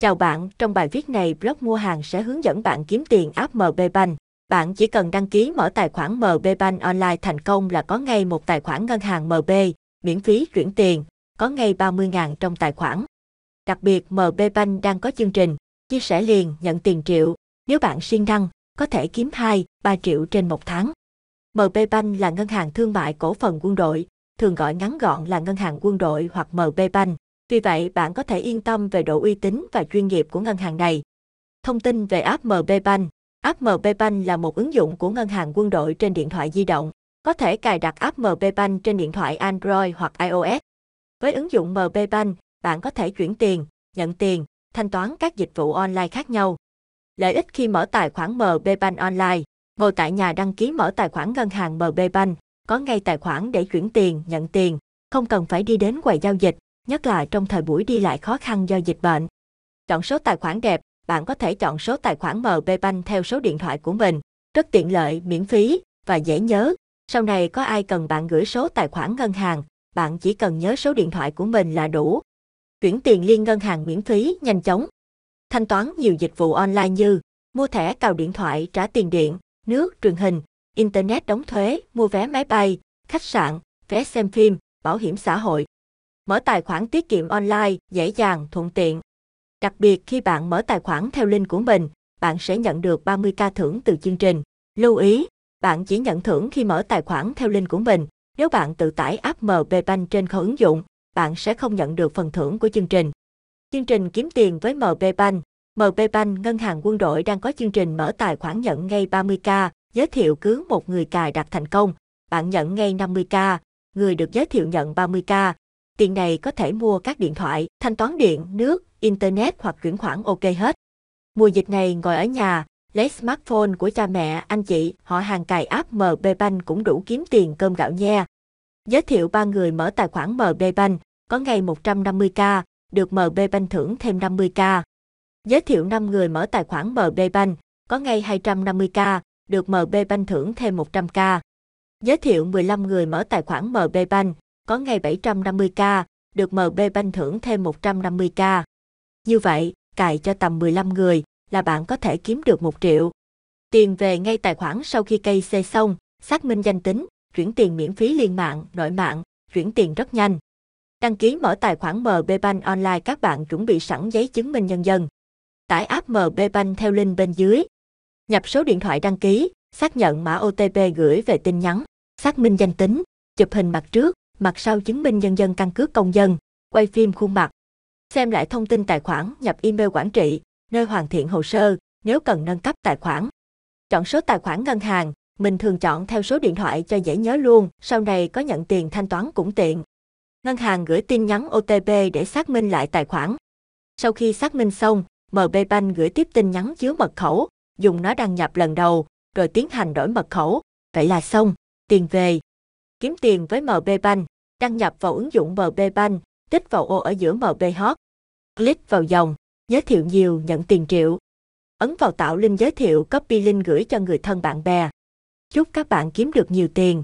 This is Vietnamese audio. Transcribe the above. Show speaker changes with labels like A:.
A: Chào bạn, trong bài viết này blog mua hàng sẽ hướng dẫn bạn kiếm tiền app MB Bank. Bạn chỉ cần đăng ký mở tài khoản MB Bank online thành công là có ngay một tài khoản ngân hàng MB, miễn phí chuyển tiền, có ngay 30.000 trong tài khoản. Đặc biệt MB Bank đang có chương trình, chia sẻ liền nhận tiền triệu, nếu bạn siêng năng, có thể kiếm 2, 3 triệu trên một tháng. MB Bank là ngân hàng thương mại cổ phần quân đội, thường gọi ngắn gọn là ngân hàng quân đội hoặc MB Bank. Vì vậy, bạn có thể yên tâm về độ uy tín và chuyên nghiệp của ngân hàng này. Thông tin về app MB Bank App MB Bank là một ứng dụng của ngân hàng quân đội trên điện thoại di động. Có thể cài đặt app MB Bank trên điện thoại Android hoặc iOS. Với ứng dụng MB Bank, bạn có thể chuyển tiền, nhận tiền, thanh toán các dịch vụ online khác nhau. Lợi ích khi mở tài khoản MB Bank online, ngồi tại nhà đăng ký mở tài khoản ngân hàng MB Bank, có ngay tài khoản để chuyển tiền, nhận tiền, không cần phải đi đến quầy giao dịch, nhất là trong thời buổi đi lại khó khăn do dịch bệnh. Chọn số tài khoản đẹp, bạn có thể chọn số tài khoản MB Bank theo số điện thoại của mình. Rất tiện lợi, miễn phí và dễ nhớ. Sau này có ai cần bạn gửi số tài khoản ngân hàng, bạn chỉ cần nhớ số điện thoại của mình là đủ. Chuyển tiền liên ngân hàng miễn phí, nhanh chóng. Thanh toán nhiều dịch vụ online như mua thẻ cào điện thoại, trả tiền điện, nước, truyền hình, internet đóng thuế, mua vé máy bay, khách sạn, vé xem phim, bảo hiểm xã hội. Mở tài khoản tiết kiệm online, dễ dàng, thuận tiện. Đặc biệt khi bạn mở tài khoản theo link của mình, bạn sẽ nhận được 30k thưởng từ chương trình. Lưu ý, bạn chỉ nhận thưởng khi mở tài khoản theo link của mình. Nếu bạn tự tải app MB Bank trên kho ứng dụng, bạn sẽ không nhận được phần thưởng của chương trình. Chương trình kiếm tiền với MB Bank MB Bank Ngân hàng Quân đội đang có chương trình mở tài khoản nhận ngay 30k, giới thiệu cứ một người cài đặt thành công, bạn nhận ngay 50k, người được giới thiệu nhận 30k, Tiền này có thể mua các điện thoại, thanh toán điện, nước, internet hoặc chuyển khoản ok hết. Mùa dịch này ngồi ở nhà, lấy smartphone của cha mẹ, anh chị, họ hàng cài app MB Bank cũng đủ kiếm tiền cơm gạo nha. Giới thiệu ba người mở tài khoản MB Bank, có ngày 150k, được MB Bank thưởng thêm 50k. Giới thiệu 5 người mở tài khoản MB Bank, có ngày 250k, được MB Bank thưởng thêm 100k. Giới thiệu 15 người mở tài khoản MB Bank, có ngày 750k, được MB Bank thưởng thêm 150k. Như vậy, cài cho tầm 15 người là bạn có thể kiếm được 1 triệu. Tiền về ngay tài khoản sau khi cây xe xong, xác minh danh tính, chuyển tiền miễn phí liên mạng, nội mạng, chuyển tiền rất nhanh. Đăng ký mở tài khoản MB Bank online các bạn chuẩn bị sẵn giấy chứng minh nhân dân. Tải app MB Bank theo link bên dưới. Nhập số điện thoại đăng ký, xác nhận mã OTP gửi về tin nhắn, xác minh danh tính, chụp hình mặt trước, mặt sau chứng minh nhân dân căn cước công dân, quay phim khuôn mặt. Xem lại thông tin tài khoản, nhập email quản trị, nơi hoàn thiện hồ sơ, nếu cần nâng cấp tài khoản. Chọn số tài khoản ngân hàng, mình thường chọn theo số điện thoại cho dễ nhớ luôn, sau này có nhận tiền thanh toán cũng tiện. Ngân hàng gửi tin nhắn OTP để xác minh lại tài khoản. Sau khi xác minh xong, MB Bank gửi tiếp tin nhắn chứa mật khẩu, dùng nó đăng nhập lần đầu, rồi tiến hành đổi mật khẩu. Vậy là xong, tiền về. Kiếm tiền với MB Bank, đăng nhập vào ứng dụng MB Bank, tích vào ô ở giữa MB Hot. Click vào dòng, giới thiệu nhiều nhận tiền triệu. Ấn vào tạo link giới thiệu copy link gửi cho người thân bạn bè. Chúc các bạn kiếm được nhiều tiền.